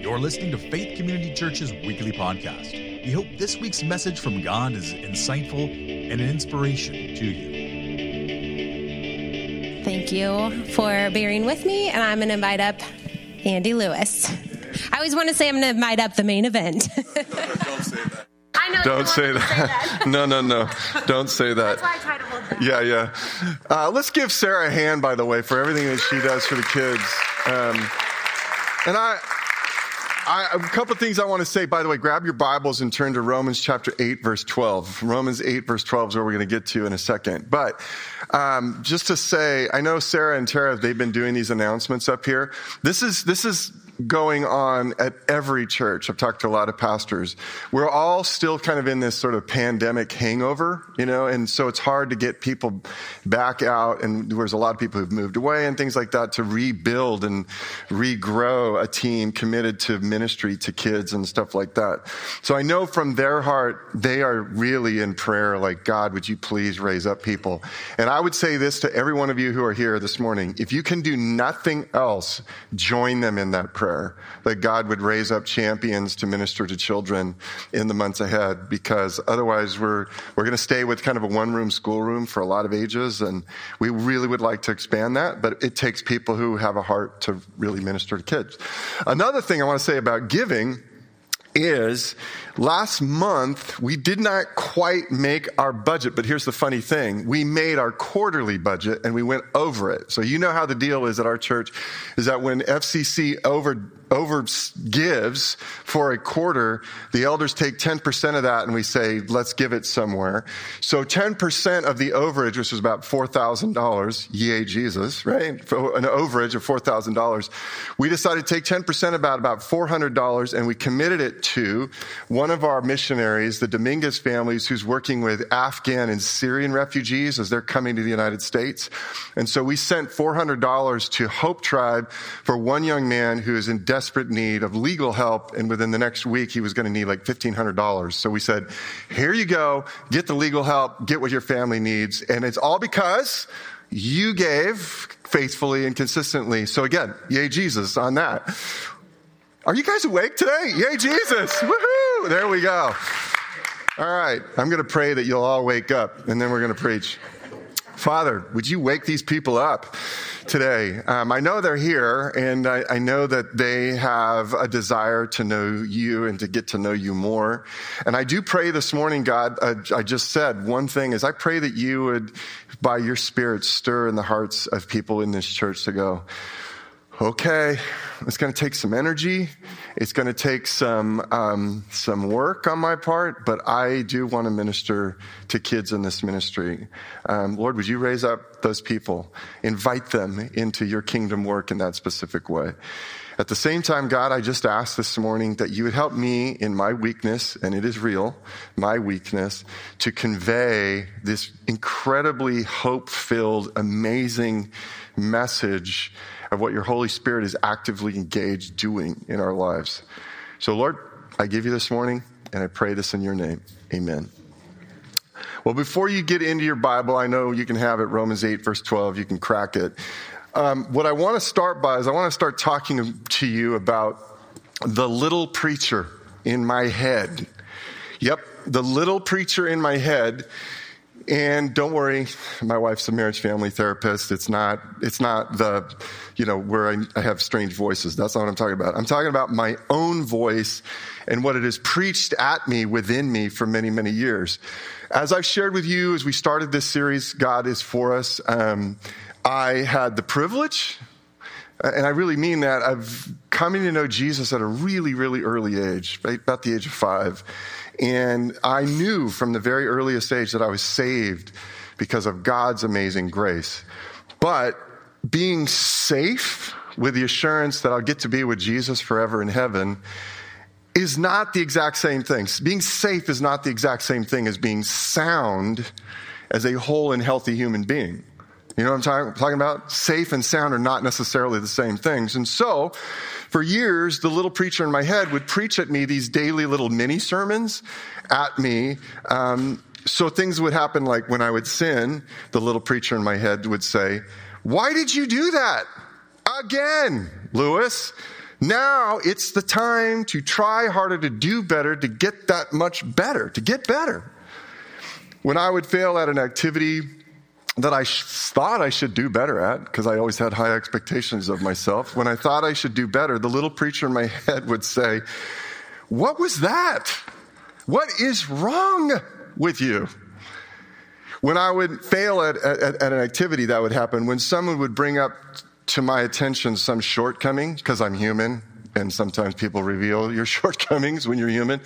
You're listening to Faith Community Church's weekly podcast. We hope this week's message from God is insightful and an inspiration to you. Thank you for bearing with me, and I'm going to invite up Andy Lewis. I always want to say I'm going to invite up the main event. Don't say that. I know. Don't say that. no, no, no. Don't say that. Yeah, yeah. Uh, let's give Sarah a hand, by the way, for everything that she does for the kids. Um, and I, I, a couple of things I want to say. By the way, grab your Bibles and turn to Romans chapter 8, verse 12. Romans 8, verse 12 is where we're going to get to in a second. But um, just to say, I know Sarah and Tara, they've been doing these announcements up here. This is, this is going on at every church. I've talked to a lot of pastors. We're all still kind of in this sort of pandemic hangover, you know, and so it's hard to get people back out. And there's a lot of people who've moved away and things like that to rebuild and regrow a team committed to ministry to kids and stuff like that. So I know from their heart, they are really in prayer, like, God, would you please raise up people? And I would say this to every one of you who are here this morning. If you can do nothing else, join them in that prayer that God would raise up champions to minister to children in the months ahead, because otherwise we're, we're going to stay with kind of a one room schoolroom for a lot of ages. And we really would like to expand that, but it takes people who have a heart to really minister to kids. Another thing I want to say about giving is last month we did not quite make our budget, but here's the funny thing. We made our quarterly budget and we went over it. So you know how the deal is at our church is that when FCC over over gives for a quarter, the elders take 10% of that and we say, let's give it somewhere. So 10% of the overage, which was about $4,000, yay Jesus, right? For an overage of $4,000. We decided to take 10% about about $400 and we committed it to one of our missionaries, the Dominguez families, who's working with Afghan and Syrian refugees as they're coming to the United States. And so we sent $400 to Hope Tribe for one young man who is in desperate need of legal help. And within the next week, he was going to need like $1,500. So we said, here you go. Get the legal help. Get what your family needs. And it's all because you gave faithfully and consistently. So again, yay Jesus on that. Are you guys awake today? Yay Jesus. Woohoo. There we go. All right. I'm going to pray that you'll all wake up and then we're going to preach. Father, would you wake these people up today? Um, I know they're here, and I, I, know that they have a desire to know you and to get to know you more. And I do pray this morning, God, uh, I just said one thing is I pray that you would, by your Spirit, stir in the hearts of people in this church to go, okay, it's going to take some energy. It's going to take some um, some work on my part, but I do want to minister to kids in this ministry. Um, Lord, would you raise up those people, invite them into your kingdom work in that specific way? At the same time, God, I just ask this morning that you would help me in my weakness, and it is real, my weakness, to convey this incredibly hope filled, amazing message of what your Holy Spirit is actively engaged doing in our lives. So, Lord, I give you this morning, and I pray this in your name. Amen. Well, before you get into your Bible, I know you can have it, Romans 8, verse 12, you can crack it. Um, what I want to start by is I want to start talking to you about the little preacher in my head. Yep, the little preacher in my head and don't worry, my wife's a marriage family therapist. It's not, it's not the, you know, where I, I, have strange voices. That's not what I'm talking about. I'm talking about my own voice and what it has preached at me within me for many, many years. As I've shared with you as we started this series, God is for us. Um, I had the privilege, uh, and I really mean that, of coming to know Jesus at a really, really early age, right? about the age of five. And I knew from the very earliest age that I was saved because of God's amazing grace. But being safe with the assurance that I'll get to be with Jesus forever in heaven is not the exact same thing. Being safe is not the exact same thing as being sound as a whole and healthy human being. You know what I'm talking about? Safe and sound are not necessarily the same things. And so, for years, the little preacher in my head would preach at me these daily little mini sermons at me, um, so things would happen like when I would sin, the little preacher in my head would say, Why did you do that? Again, Lewis. Now it's the time to try harder to do better, to get that much better, to get better. When I would fail at an activity that I thought I should do better at, because I always had high expectations of myself, when I thought I should do better, the little preacher in my head would say, What was that? What is wrong with you? When I would fail at, at, at an activity, that would happen. When someone would bring up to my attention some shortcoming, because I'm human, and sometimes people reveal your shortcomings when you're human,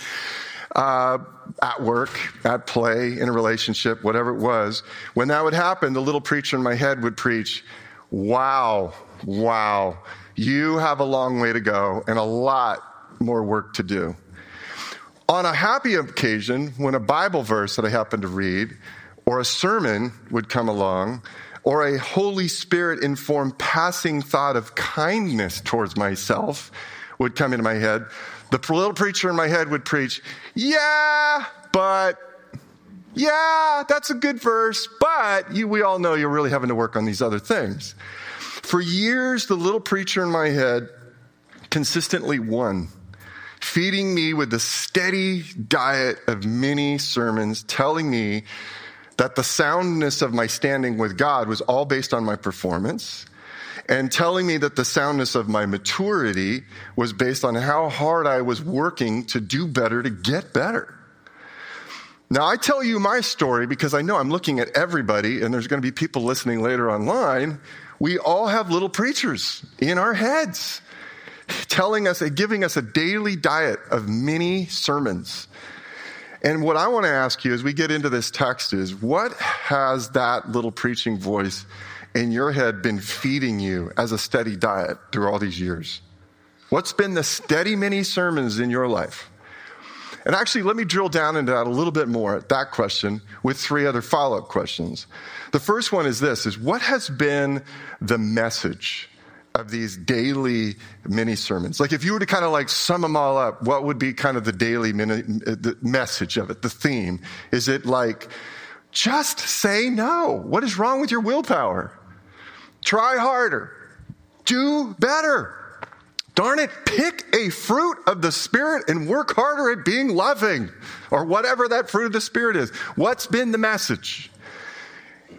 uh, at work, at play, in a relationship, whatever it was, when that would happen, the little preacher in my head would preach, Wow, wow, you have a long way to go and a lot more work to do. On a happy occasion, when a Bible verse that I happened to read, or a sermon would come along, or a Holy Spirit informed passing thought of kindness towards myself would come into my head, the little preacher in my head would preach, Yeah, but, yeah, that's a good verse, but you, we all know you're really having to work on these other things. For years, the little preacher in my head consistently won, feeding me with a steady diet of mini sermons telling me that the soundness of my standing with God was all based on my performance and telling me that the soundness of my maturity was based on how hard I was working to do better, to get better. Now, I tell you my story because I know I'm looking at everybody, and there's going to be people listening later online. We all have little preachers in our heads telling us, giving us a daily diet of mini sermons and what I want to ask you as we get into this text is what has that little preaching voice in your head been feeding you as a steady diet through all these years? What's been the steady mini sermons in your life? And actually, let me drill down into that a little bit more at that question with three other follow up questions. The first one is this is what has been the message of these daily mini sermons. Like if you were to kind of like sum them all up, what would be kind of the daily mini, uh, the message of it, the theme? Is it like, just say no? What is wrong with your willpower? Try harder. Do better. Darn it, pick a fruit of the Spirit and work harder at being loving or whatever that fruit of the Spirit is. What's been the message?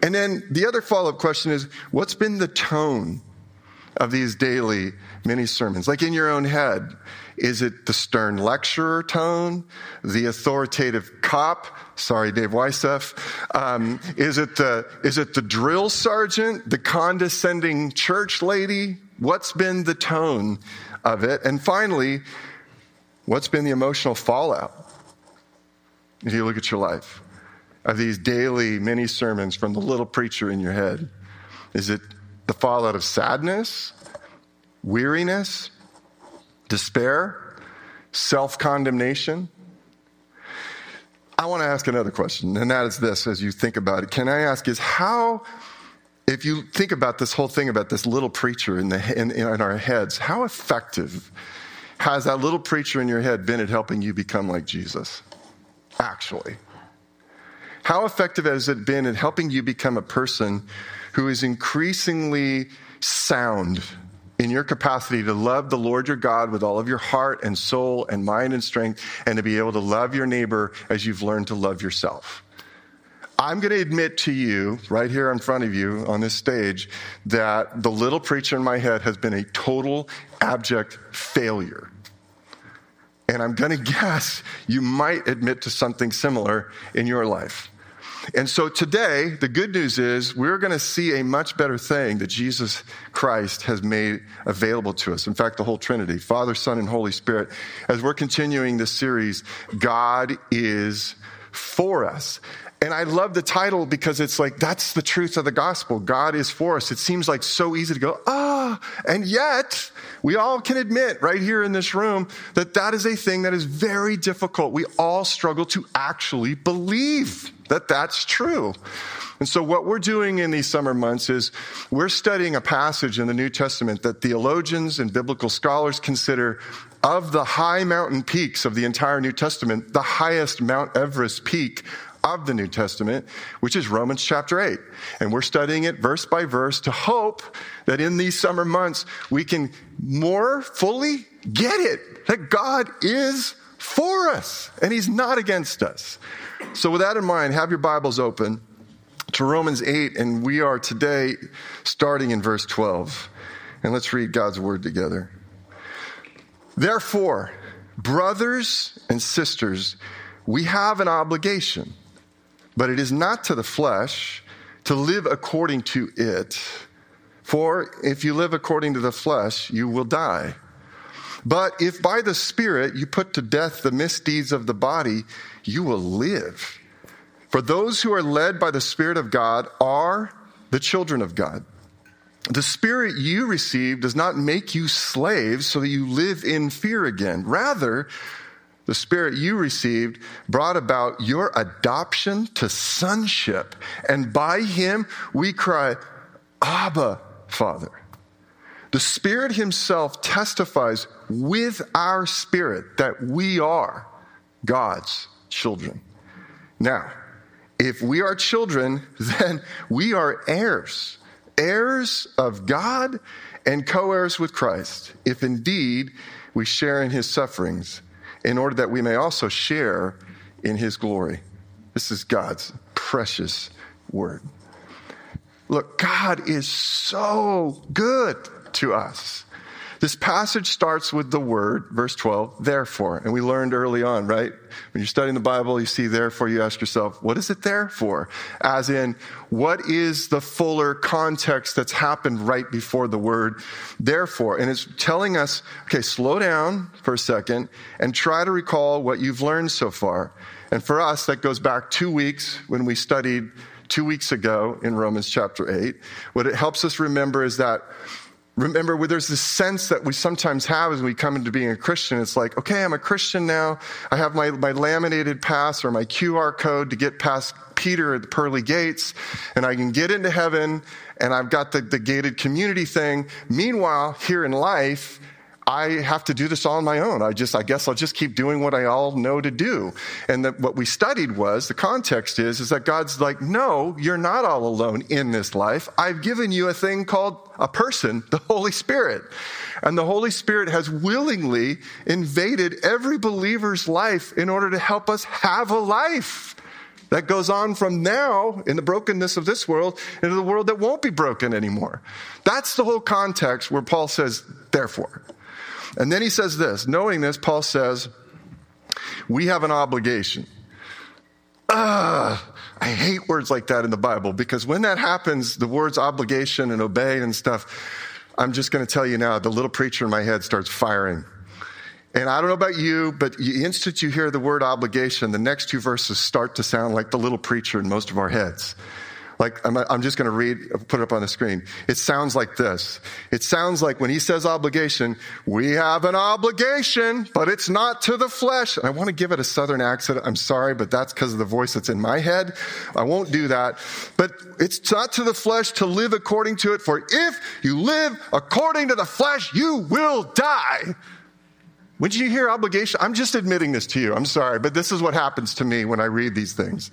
And then the other follow up question is what's been the tone of these daily mini sermons? Like in your own head, is it the stern lecturer tone, the authoritative cop? Sorry, Dave Weisef. Um, is it the is it the drill sergeant, the condescending church lady? What's been the tone of it? And finally, what's been the emotional fallout? If you look at your life, of these daily mini sermons from the little preacher in your head, is it the fallout of sadness, weariness, despair, self condemnation. I want to ask another question, and that is this as you think about it. Can I ask, is how, if you think about this whole thing about this little preacher in, the, in, in our heads, how effective has that little preacher in your head been at helping you become like Jesus? Actually. How effective has it been at helping you become a person who is increasingly sound in your capacity to love the Lord your God with all of your heart and soul and mind and strength, and to be able to love your neighbor as you've learned to love yourself. I'm going to admit to you, right here in front of you on this stage, that the little preacher in my head has been a total abject failure. And I'm going to guess you might admit to something similar in your life. And so today, the good news is we're going to see a much better thing that Jesus Christ has made available to us. In fact, the whole Trinity, Father, Son, and Holy Spirit. As we're continuing this series, God is for us. And I love the title because it's like, that's the truth of the gospel. God is for us. It seems like so easy to go, ah, and yet we all can admit right here in this room that that is a thing that is very difficult. We all struggle to actually believe that that's true. And so, what we're doing in these summer months is we're studying a passage in the New Testament that theologians and biblical scholars consider of the high mountain peaks of the entire New Testament, the highest Mount Everest peak of the New Testament, which is Romans chapter 8. And we're studying it verse by verse to hope that in these summer months we can more fully get it that God is for us and He's not against us. So, with that in mind, have your Bibles open to Romans 8, and we are today starting in verse 12. And let's read God's word together. Therefore, brothers and sisters, we have an obligation, but it is not to the flesh to live according to it. For if you live according to the flesh, you will die. But if by the Spirit you put to death the misdeeds of the body, you will live. For those who are led by the Spirit of God are the children of God. The Spirit you received does not make you slaves so that you live in fear again. Rather, the Spirit you received brought about your adoption to sonship. And by Him we cry, Abba, Father. The Spirit Himself testifies with our spirit that we are God's children. Now, if we are children, then we are heirs, heirs of God and co heirs with Christ, if indeed we share in His sufferings, in order that we may also share in His glory. This is God's precious word. Look, God is so good to us. This passage starts with the word, verse 12, therefore. And we learned early on, right? When you're studying the Bible, you see therefore, you ask yourself, what is it there for? As in, what is the fuller context that's happened right before the word therefore? And it's telling us, okay, slow down for a second and try to recall what you've learned so far. And for us, that goes back two weeks when we studied two weeks ago in Romans chapter 8. What it helps us remember is that remember there's this sense that we sometimes have as we come into being a christian. It's like okay i'm a christian now. I have my, my laminated pass or my qr code to get past peter at the pearly gates and i can get into heaven and i've got the, the gated community thing. Meanwhile here in life I have to do this all on my own. I just, I guess I'll just keep doing what I all know to do. And that what we studied was, the context is, is that God's like, no, you're not all alone in this life. I've given you a thing called a person, the Holy Spirit. And the Holy Spirit has willingly invaded every believer's life in order to help us have a life that goes on from now in the brokenness of this world into the world that won't be broken anymore. That's the whole context where Paul says, therefore. And then he says this knowing this, Paul says, we have an obligation. Ah, I hate words like that in the Bible because when that happens, the words obligation and obey and stuff, I'm just going to tell you now, the little preacher in my head starts firing. And I don't know about you, but the instant you hear the word obligation, the next two verses start to sound like the little preacher in most of our heads. Like, I'm, I'm just going to read, put it up on the screen. It sounds like this. It sounds like when he says obligation, we have an obligation, but it's not to the flesh. And I want to give it a southern accent. I'm sorry, but that's because of the voice that's in my head. I won't do that. But it's not to the flesh to live according to it, for if you live according to the flesh, you will die. When you hear obligation, I'm just admitting this to you. I'm sorry, but this is what happens to me when I read these things.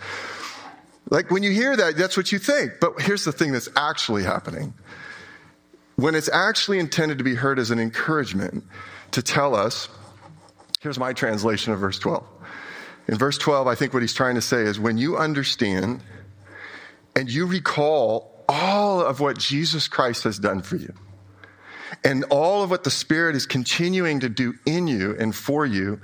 Like when you hear that, that's what you think. But here's the thing that's actually happening. When it's actually intended to be heard as an encouragement to tell us, here's my translation of verse 12. In verse 12, I think what he's trying to say is when you understand and you recall all of what Jesus Christ has done for you, and all of what the Spirit is continuing to do in you and for you,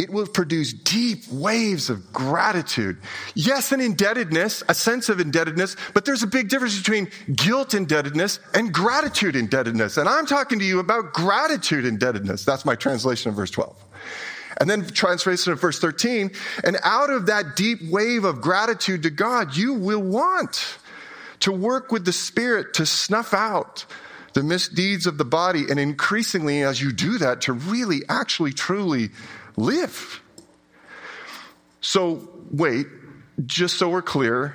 it will produce deep waves of gratitude. Yes, an indebtedness, a sense of indebtedness, but there's a big difference between guilt indebtedness and gratitude indebtedness. And I'm talking to you about gratitude indebtedness. That's my translation of verse 12. And then translation of verse 13. And out of that deep wave of gratitude to God, you will want to work with the Spirit to snuff out the misdeeds of the body. And increasingly, as you do that, to really, actually, truly live. So, wait, just so we're clear,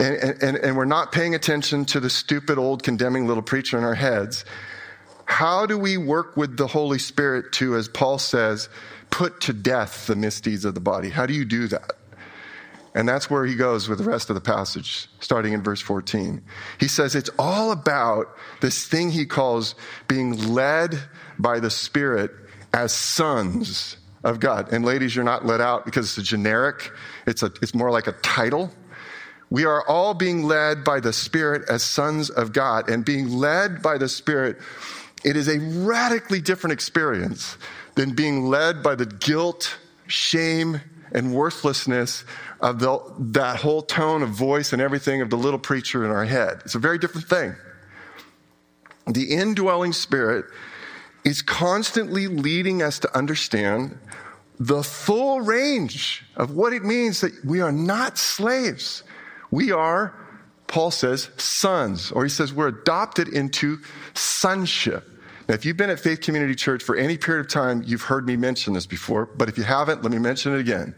and, and, and, we're not paying attention to the stupid old condemning little preacher in our heads. How do we work with the Holy Spirit to, as Paul says, put to death the misdeeds of the body? How do you do that? And that's where he goes with the rest of the passage, starting in verse 14. He says it's all about this thing he calls being led by the Spirit as sons of God. And ladies, you're not let out because it's a generic, it's, a, it's more like a title. We are all being led by the Spirit as sons of God. And being led by the Spirit, it is a radically different experience than being led by the guilt, shame, and worthlessness of the, that whole tone of voice and everything of the little preacher in our head. It's a very different thing. The indwelling spirit is constantly leading us to understand the full range of what it means that we are not slaves. We are, Paul says, sons, or he says we're adopted into sonship. Now, if you've been at Faith Community Church for any period of time, you've heard me mention this before, but if you haven't, let me mention it again.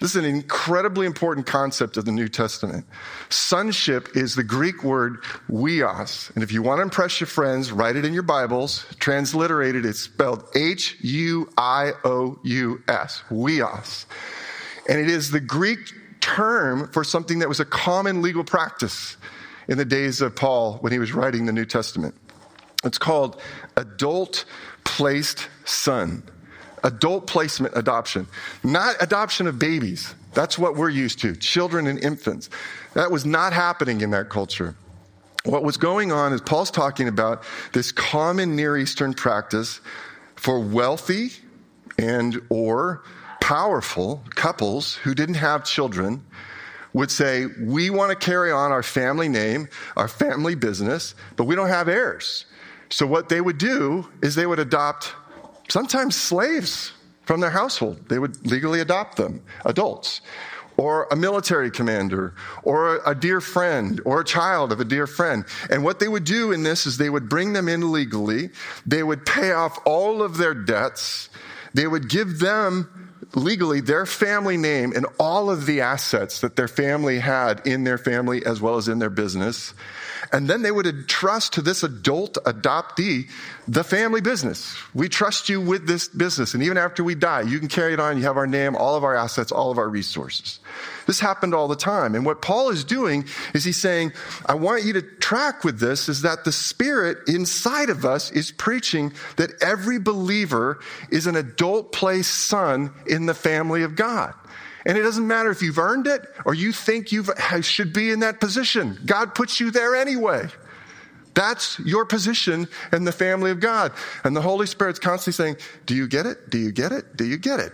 This is an incredibly important concept of the New Testament. Sonship is the Greek word huios. And if you want to impress your friends, write it in your Bibles. Transliterated, it's spelled H U I O U S. Huios. And it is the Greek term for something that was a common legal practice in the days of Paul when he was writing the New Testament. It's called adult placed son adult placement adoption, not adoption of babies. That's what we're used to, children and infants. That was not happening in that culture. What was going on is Paul's talking about this common Near Eastern practice for wealthy and or powerful couples who didn't have children would say, we want to carry on our family name, our family business, but we don't have heirs. So what they would do is they would adopt sometimes slaves from their household. They would legally adopt them, adults, or a military commander, or a dear friend, or a child of a dear friend. And what they would do in this is they would bring them in legally, they would pay off all of their debts, they would give them legally their family name and all of the assets that their family had in their family as well as in their business. And then they would entrust to this adult adoptee the family business. We trust you with this business. And even after we die, you can carry it on. You have our name, all of our assets, all of our resources. This happened all the time. And what Paul is doing is he's saying, I want you to track with this is that the spirit inside of us is preaching that every believer is an adult placed son in the family of God. And it doesn't matter if you've earned it or you think you should be in that position. God puts you there anyway. That's your position in the family of God. And the Holy Spirit's constantly saying, Do you get it? Do you get it? Do you get it?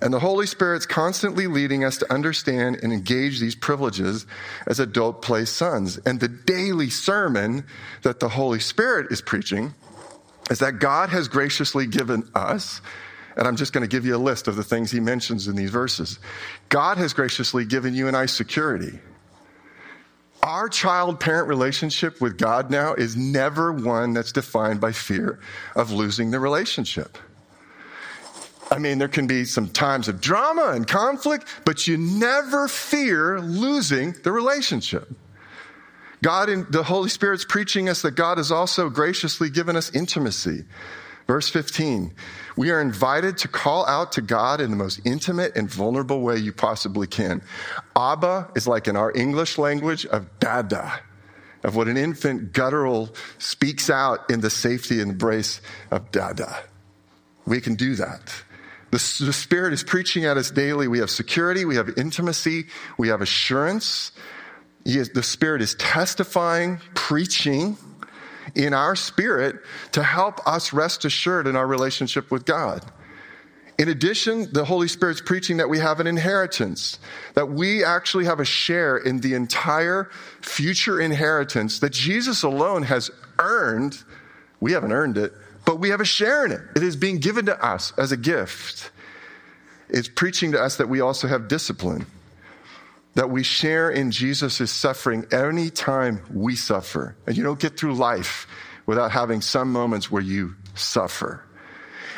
And the Holy Spirit's constantly leading us to understand and engage these privileges as adult play sons. And the daily sermon that the Holy Spirit is preaching is that God has graciously given us and I'm just going to give you a list of the things he mentions in these verses. God has graciously given you and I security. Our child parent relationship with God now is never one that's defined by fear of losing the relationship. I mean, there can be some times of drama and conflict, but you never fear losing the relationship. God and the Holy Spirit's preaching us that God has also graciously given us intimacy. Verse 15, we are invited to call out to God in the most intimate and vulnerable way you possibly can. Abba is like in our English language of dada, of what an infant guttural speaks out in the safety and embrace of dada. We can do that. The, the Spirit is preaching at us daily. We have security, we have intimacy, we have assurance. Is, the Spirit is testifying, preaching in our spirit to help us rest assured in our relationship with God. In addition, the Holy Spirit's preaching that we have an inheritance, that we actually have a share in the entire future inheritance that Jesus alone has earned. We haven't earned it, but we have a share in it. It is being given to us as a gift. It's preaching to us that we also have discipline that we share in Jesus' suffering any time we suffer. And you don't get through life without having some moments where you suffer.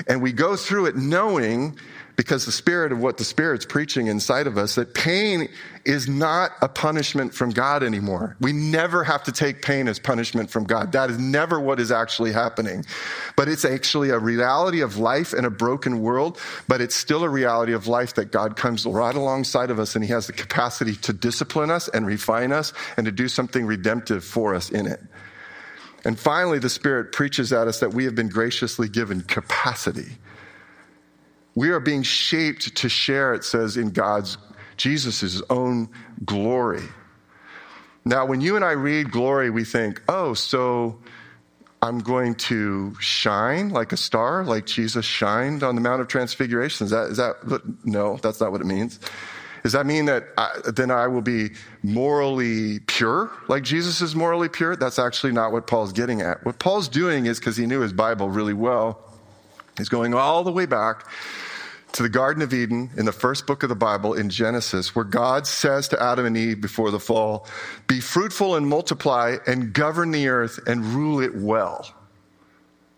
And we go through it knowing because the spirit of what the spirit's preaching inside of us that pain is not a punishment from God anymore. We never have to take pain as punishment from God. That is never what is actually happening. But it's actually a reality of life in a broken world, but it's still a reality of life that God comes right alongside of us and he has the capacity to discipline us and refine us and to do something redemptive for us in it. And finally, the Spirit preaches at us that we have been graciously given capacity. We are being shaped to share, it says, in God's, Jesus' own glory. Now, when you and I read glory, we think, oh, so I'm going to shine like a star, like Jesus shined on the Mount of Transfiguration. Is that, is that, no, that's not what it means. Does that mean that I, then I will be morally pure, like Jesus is morally pure? That's actually not what Paul's getting at. What Paul's doing is because he knew his Bible really well, he's going all the way back to the Garden of Eden in the first book of the Bible in Genesis, where God says to Adam and Eve before the fall, Be fruitful and multiply and govern the earth and rule it well.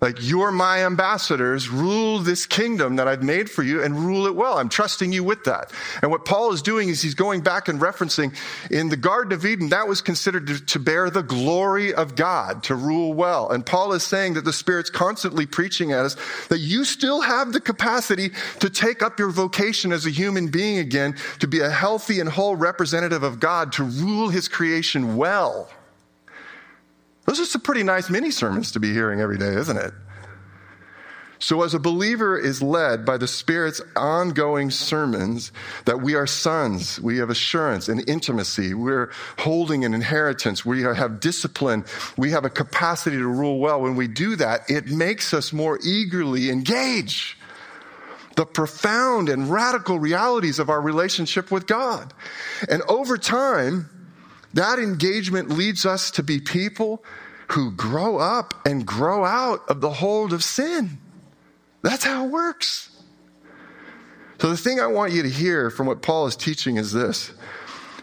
Like, you're my ambassadors, rule this kingdom that I've made for you and rule it well. I'm trusting you with that. And what Paul is doing is he's going back and referencing in the Garden of Eden, that was considered to, bear the glory of God, to rule well. And Paul is saying that the Spirit's constantly preaching at us that you still have the capacity to take up your vocation as a human being again, to be a healthy and whole representative of God, to rule his creation well. Those are some pretty nice mini sermons to be hearing every day, isn't it? So, as a believer is led by the Spirit's ongoing sermons, that we are sons, we have assurance and intimacy, we're holding an inheritance, we have discipline, we have a capacity to rule well. When we do that, it makes us more eagerly engage the profound and radical realities of our relationship with God. And over time, that engagement leads us to be people who grow up and grow out of the hold of sin. That's how it works. So the thing I want you to hear from what Paul is teaching is this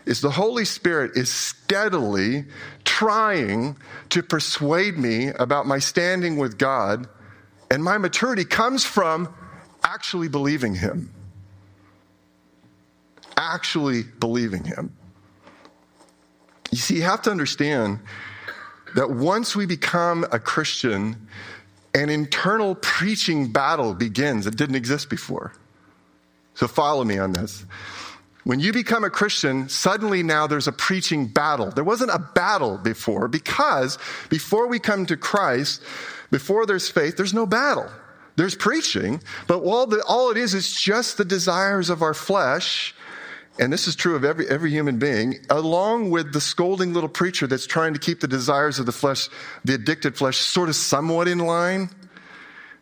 is the Holy Spirit is steadily trying to persuade me about my standing with God, and my maturity comes from actually believing Him. Actually believing Him. You see, you have to understand that once we become a Christian, an internal preaching battle begins that didn't exist before. So follow me on this. When you become a Christian, suddenly now there's a preaching battle. There wasn't a battle before because before we come to Christ, before there's faith, there's no battle. There's preaching, but all, the, all it is is just the desires of our flesh and this is true of every, every human being, along with the scolding little preacher that's trying to keep the desires of the flesh, the addicted flesh, sort of somewhat in line.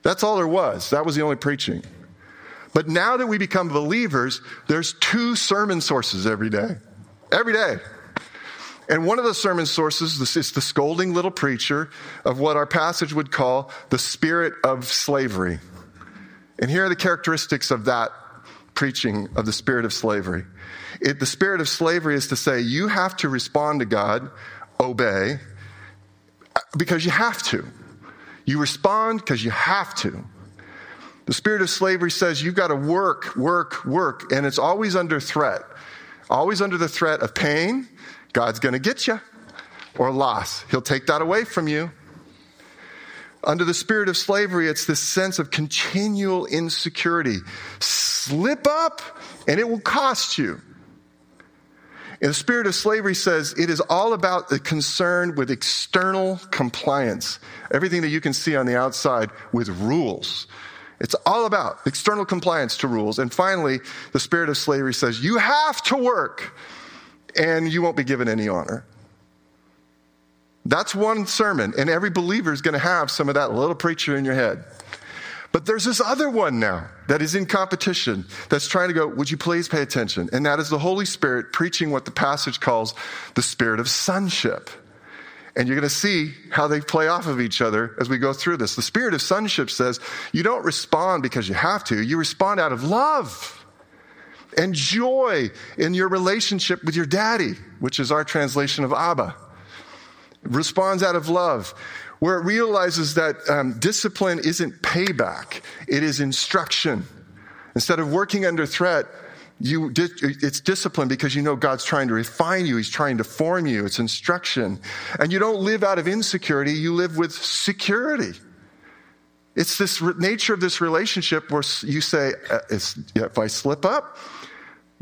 That's all there was. That was the only preaching. But now that we become believers, there's two sermon sources every day. Every day. And one of the sermon sources is the scolding little preacher of what our passage would call the spirit of slavery. And here are the characteristics of that preaching of the spirit of slavery. It, the spirit of slavery is to say you have to respond to God, obey, because you have to. You respond because you have to. The spirit of slavery says you've got to work, work, work, and it's always under threat. Always under the threat of pain. God's going to get you, or loss. He'll take that away from you. Under the spirit of slavery, it's this sense of continual insecurity. Slip up, and it will cost you. And the spirit of slavery says it is all about the concern with external compliance. Everything that you can see on the outside with rules. It's all about external compliance to rules. And finally, the spirit of slavery says you have to work and you won't be given any honor. That's one sermon, and every believer is going to have some of that little preacher in your head. But there's this other one now that is in competition that's trying to go, would you please pay attention? And that is the Holy Spirit preaching what the passage calls the spirit of sonship. And you're going to see how they play off of each other as we go through this. The spirit of sonship says you don't respond because you have to, you respond out of love and joy in your relationship with your daddy, which is our translation of Abba. Responds out of love where it realizes that um, discipline isn't payback, it is instruction. Instead of working under threat, you, it's discipline because you know God's trying to refine you. He's trying to form you. It's instruction. And you don't live out of insecurity. You live with security. It's this nature of this relationship where you say, uh, if I slip up,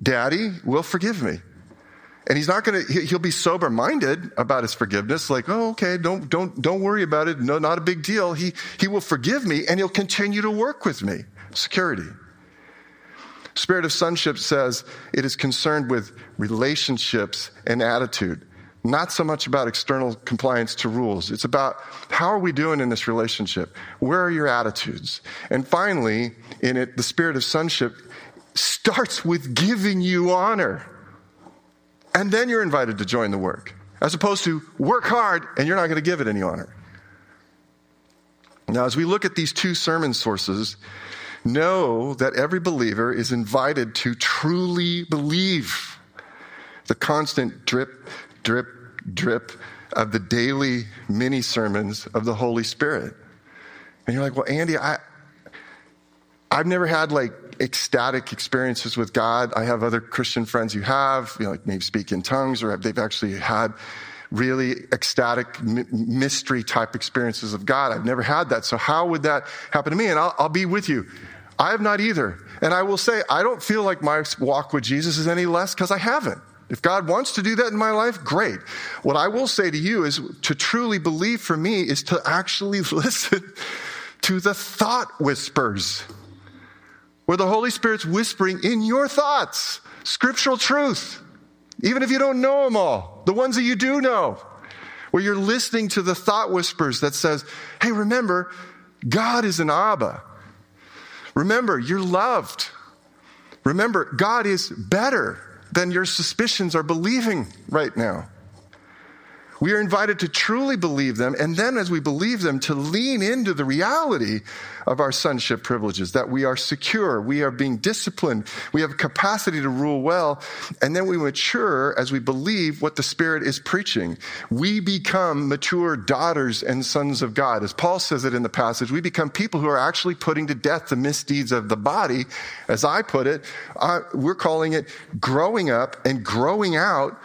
daddy will forgive me. And he's not going to, he'll be sober minded about his forgiveness. Like, oh, okay, don't, don't, don't worry about it. No, not a big deal. He, he will forgive me and he'll continue to work with me. Security. Spirit of sonship says it is concerned with relationships and attitude, not so much about external compliance to rules. It's about how are we doing in this relationship? Where are your attitudes? And finally, in it, the spirit of sonship starts with giving you honor. And then you're invited to join the work, as opposed to work hard and you're not going to give it any honor. Now, as we look at these two sermon sources, know that every believer is invited to truly believe the constant drip, drip, drip of the daily mini sermons of the Holy Spirit. And you're like, well, Andy, I, I've never had like ecstatic experiences with God. I have other Christian friends who have, you know, like maybe speak in tongues or they've actually had really ecstatic mystery type experiences of God. I've never had that. So how would that happen to me? And I'll, I'll be with you. I have not either. And I will say, I don't feel like my walk with Jesus is any less because I haven't. If God wants to do that in my life, great. What I will say to you is to truly believe for me is to actually listen to the thought whispers, where the Holy Spirit's whispering in your thoughts, scriptural truth, even if you don't know them all, the ones that you do know, where you're listening to the thought whispers that says, hey, remember, God is an Abba. Remember, you're loved. Remember, God is better than your suspicions are believing right now. We are invited to truly believe them, and then as we believe them, to lean into the reality of our sonship privileges, that we are secure, we are being disciplined, we have capacity to rule well, and then we mature as we believe what the Spirit is preaching. We become mature daughters and sons of God. As Paul says it in the passage, we become people who are actually putting to death the misdeeds of the body. As I put it, uh, we're calling it growing up and growing out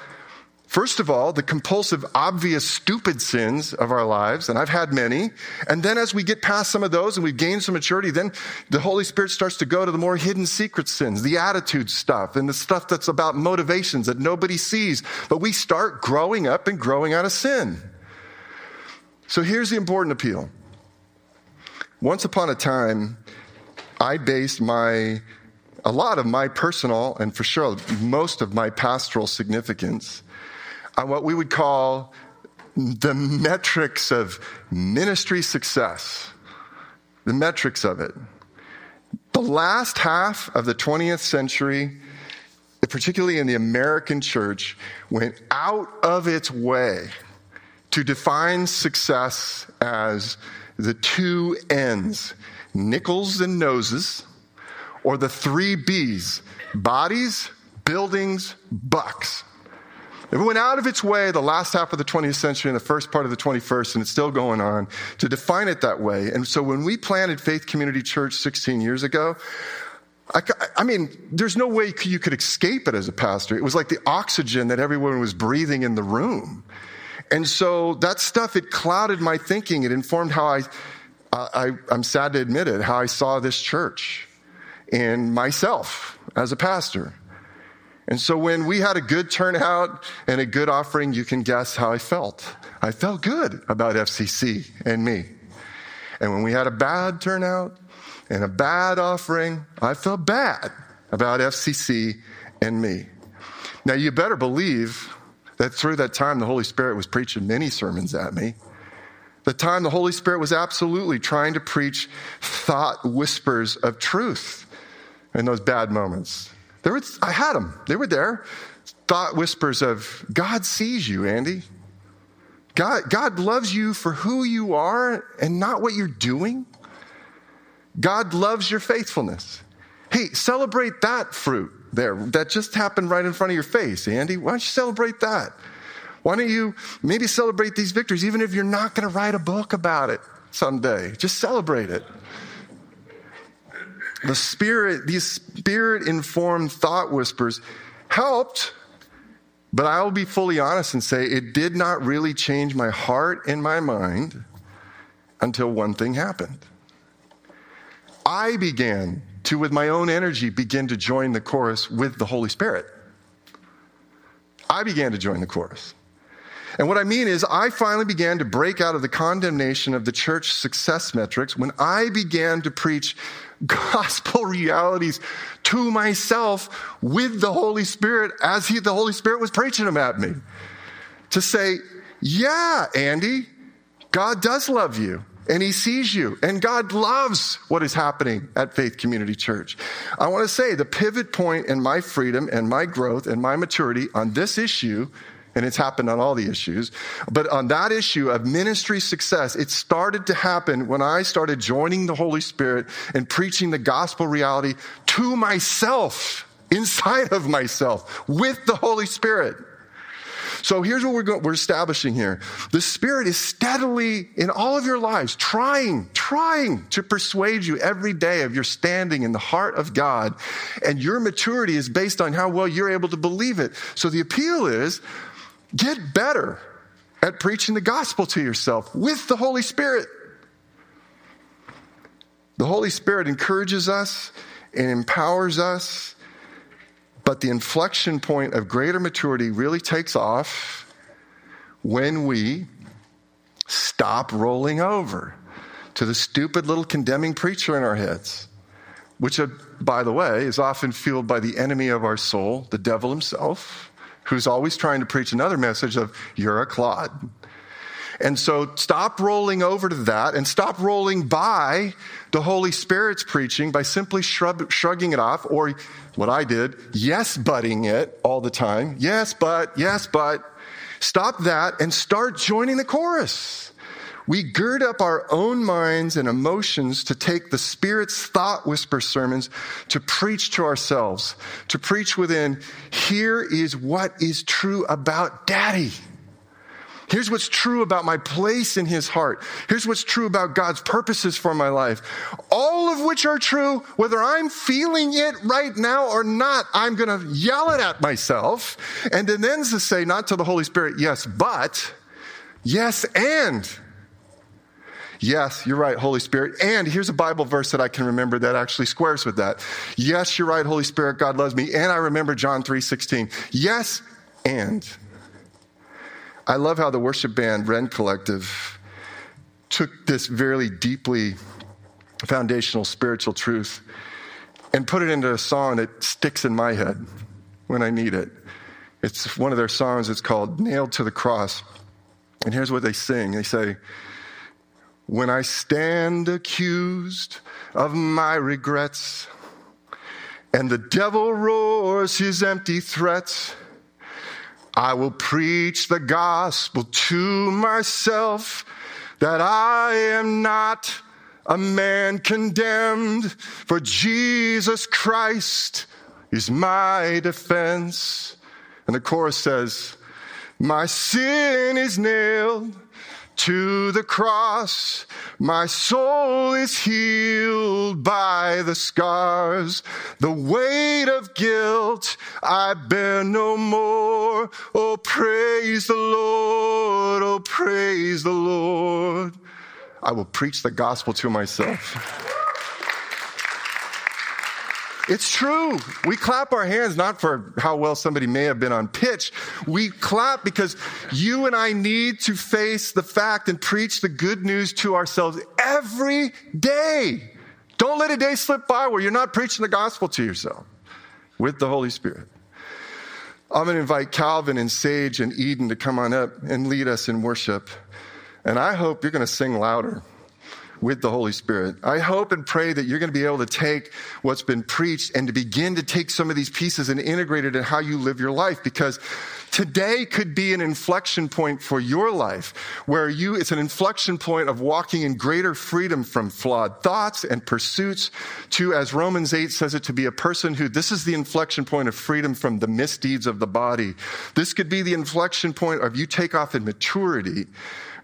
First of all, the compulsive, obvious, stupid sins of our lives, and I've had many. And then as we get past some of those and we've gained some maturity, then the Holy Spirit starts to go to the more hidden secret sins, the attitude stuff, and the stuff that's about motivations that nobody sees. But we start growing up and growing out of sin. So here's the important appeal. Once upon a time, I based my, a lot of my personal, and for sure most of my pastoral significance on what we would call the metrics of ministry success. The metrics of it. The last half of the 20th century, particularly in the American church, went out of its way to define success as the two N's nickels and noses, or the three B's bodies, buildings, bucks. It went out of its way the last half of the 20th century and the first part of the 21st, and it's still going on, to define it that way. And so when we planted Faith Community Church 16 years ago, I, I, mean, there's no way you could escape it as a pastor. It was like the oxygen that everyone was breathing in the room. And so that stuff, it clouded my thinking. It informed how I, I, I'm sad to admit it, how I saw this church and myself as a pastor. And so when we had a good turnout and a good offering, you can guess how I felt. I felt good about FCC and me. And when we had a bad turnout and a bad offering, I felt bad about FCC and me. Now you better believe that through that time, the Holy Spirit was preaching many sermons at me. The time the Holy Spirit was absolutely trying to preach thought whispers of truth in those bad moments. There was, I had them. They were there. Thought whispers of, God sees you, Andy. God, God loves you for who you are and not what you're doing. God loves your faithfulness. Hey, celebrate that fruit there. That just happened right in front of your face, Andy. Why don't you celebrate that? Why don't you maybe celebrate these victories, even if you're not going to write a book about it someday? Just celebrate it. The spirit, these spirit informed thought whispers helped, but I will be fully honest and say it did not really change my heart and my mind until one thing happened. I began to, with my own energy, begin to join the chorus with the Holy Spirit. I began to join the chorus. And what I mean is, I finally began to break out of the condemnation of the church success metrics when I began to preach gospel realities to myself with the Holy Spirit as he, the Holy Spirit was preaching them at me. To say, yeah, Andy, God does love you and he sees you and God loves what is happening at Faith Community Church. I want to say the pivot point in my freedom and my growth and my maturity on this issue and it's happened on all the issues. But on that issue of ministry success, it started to happen when I started joining the Holy Spirit and preaching the gospel reality to myself, inside of myself, with the Holy Spirit. So here's what we're, going, we're establishing here. The Spirit is steadily in all of your lives trying, trying to persuade you every day of your standing in the heart of God. And your maturity is based on how well you're able to believe it. So the appeal is Get better at preaching the gospel to yourself with the Holy Spirit. The Holy Spirit encourages us and empowers us, but the inflection point of greater maturity really takes off when we stop rolling over to the stupid little condemning preacher in our heads, which, uh, by the way, is often fueled by the enemy of our soul, the devil himself who's always trying to preach another message of, you're a clod. And so stop rolling over to that and stop rolling by the Holy Spirit's preaching by simply shrug, shrugging it off or what I did, yes, butting it all the time. Yes, but, yes, but. Stop that and start joining the chorus. We gird up our own minds and emotions to take the Spirit's thought whisper sermons to preach to ourselves, to preach within, here is what is true about daddy. Here's what's true about my place in his heart. Here's what's true about God's purposes for my life. All of which are true, whether I'm feeling it right now or not. I'm going to yell it at myself. And then to say, not to the Holy Spirit, yes, but, yes, and. Yes, you're right, Holy Spirit. And here's a Bible verse that I can remember that actually squares with that. Yes, you're right, Holy Spirit, God loves me. And I remember John 3:16. Yes, and I love how the worship band Rend Collective took this very deeply foundational spiritual truth and put it into a song that sticks in my head when I need it. It's one of their songs, it's called Nailed to the Cross. And here's what they sing. They say, when I stand accused of my regrets and the devil roars his empty threats, I will preach the gospel to myself that I am not a man condemned, for Jesus Christ is my defense. And the chorus says, My sin is nailed to the cross. My soul is healed by the scars. The weight of guilt I bear no more. Oh, praise the Lord. Oh, praise the Lord. I will preach the gospel to myself. It's true. We clap our hands not for how well somebody may have been on pitch. We clap because you and I need to face the fact and preach the good news to ourselves every day. Don't let a day slip by where you're not preaching the gospel to yourself with the Holy Spirit. I'm going to invite Calvin and Sage and Eden to come on up and lead us in worship. And I hope you're going to sing louder with the Holy Spirit. I hope and pray that you're going to be able to take what's been preached and to begin to take some of these pieces and integrate it in how you live your life because Today could be an inflection point for your life where you, it's an inflection point of walking in greater freedom from flawed thoughts and pursuits to, as Romans 8 says it, to be a person who, this is the inflection point of freedom from the misdeeds of the body. This could be the inflection point of you take off in maturity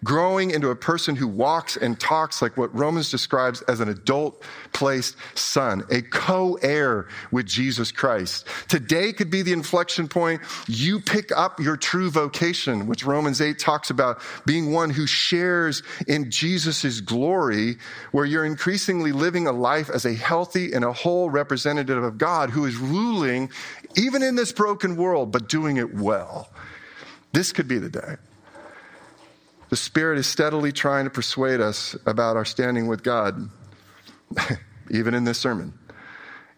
growing into a person who walks and talks like what Romans describes as an adult placed son, a co heir with Jesus Christ. Today could be the inflection point. You pick up your true vocation, which Romans 8 talks about being one who shares in Jesus' glory, where you're increasingly living a life as a healthy and a whole representative of God who is ruling even in this broken world, but doing it well. This could be the day. The Spirit is steadily trying to persuade us about our standing with God, even in this sermon.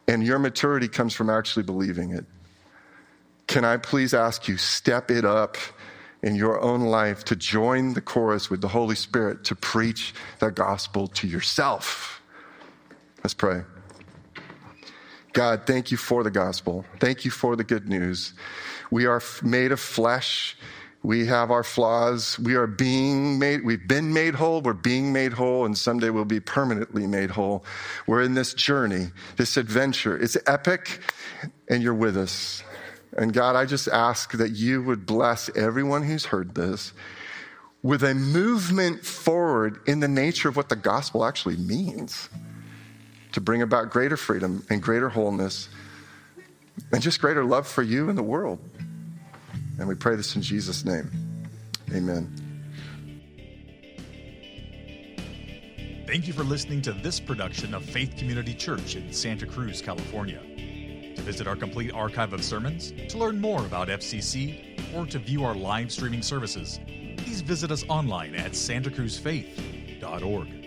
And your maturity comes from actually believing it. Can I please ask you, step it up in your own life to join the chorus with the Holy Spirit to preach the gospel to yourself? Let's pray. God, thank you for the gospel. Thank you for the good news. We are made of flesh we have our flaws. We are being made, we've been made whole, we're being made whole, and someday we'll be permanently made whole. We're in this journey, this adventure. It's epic, and you're with us. And God, I just ask that you would bless everyone who's heard this with a movement forward in the nature of what the gospel actually means to bring about greater freedom and greater wholeness and just greater love for you and the world. And we pray this in Jesus' name. Amen. Thank you for listening to this production of Faith Community Church in Santa Cruz, California. To visit our complete archive of sermons, to learn more about FCC, or to view our live streaming services, please visit us online at santacruzfaith.org.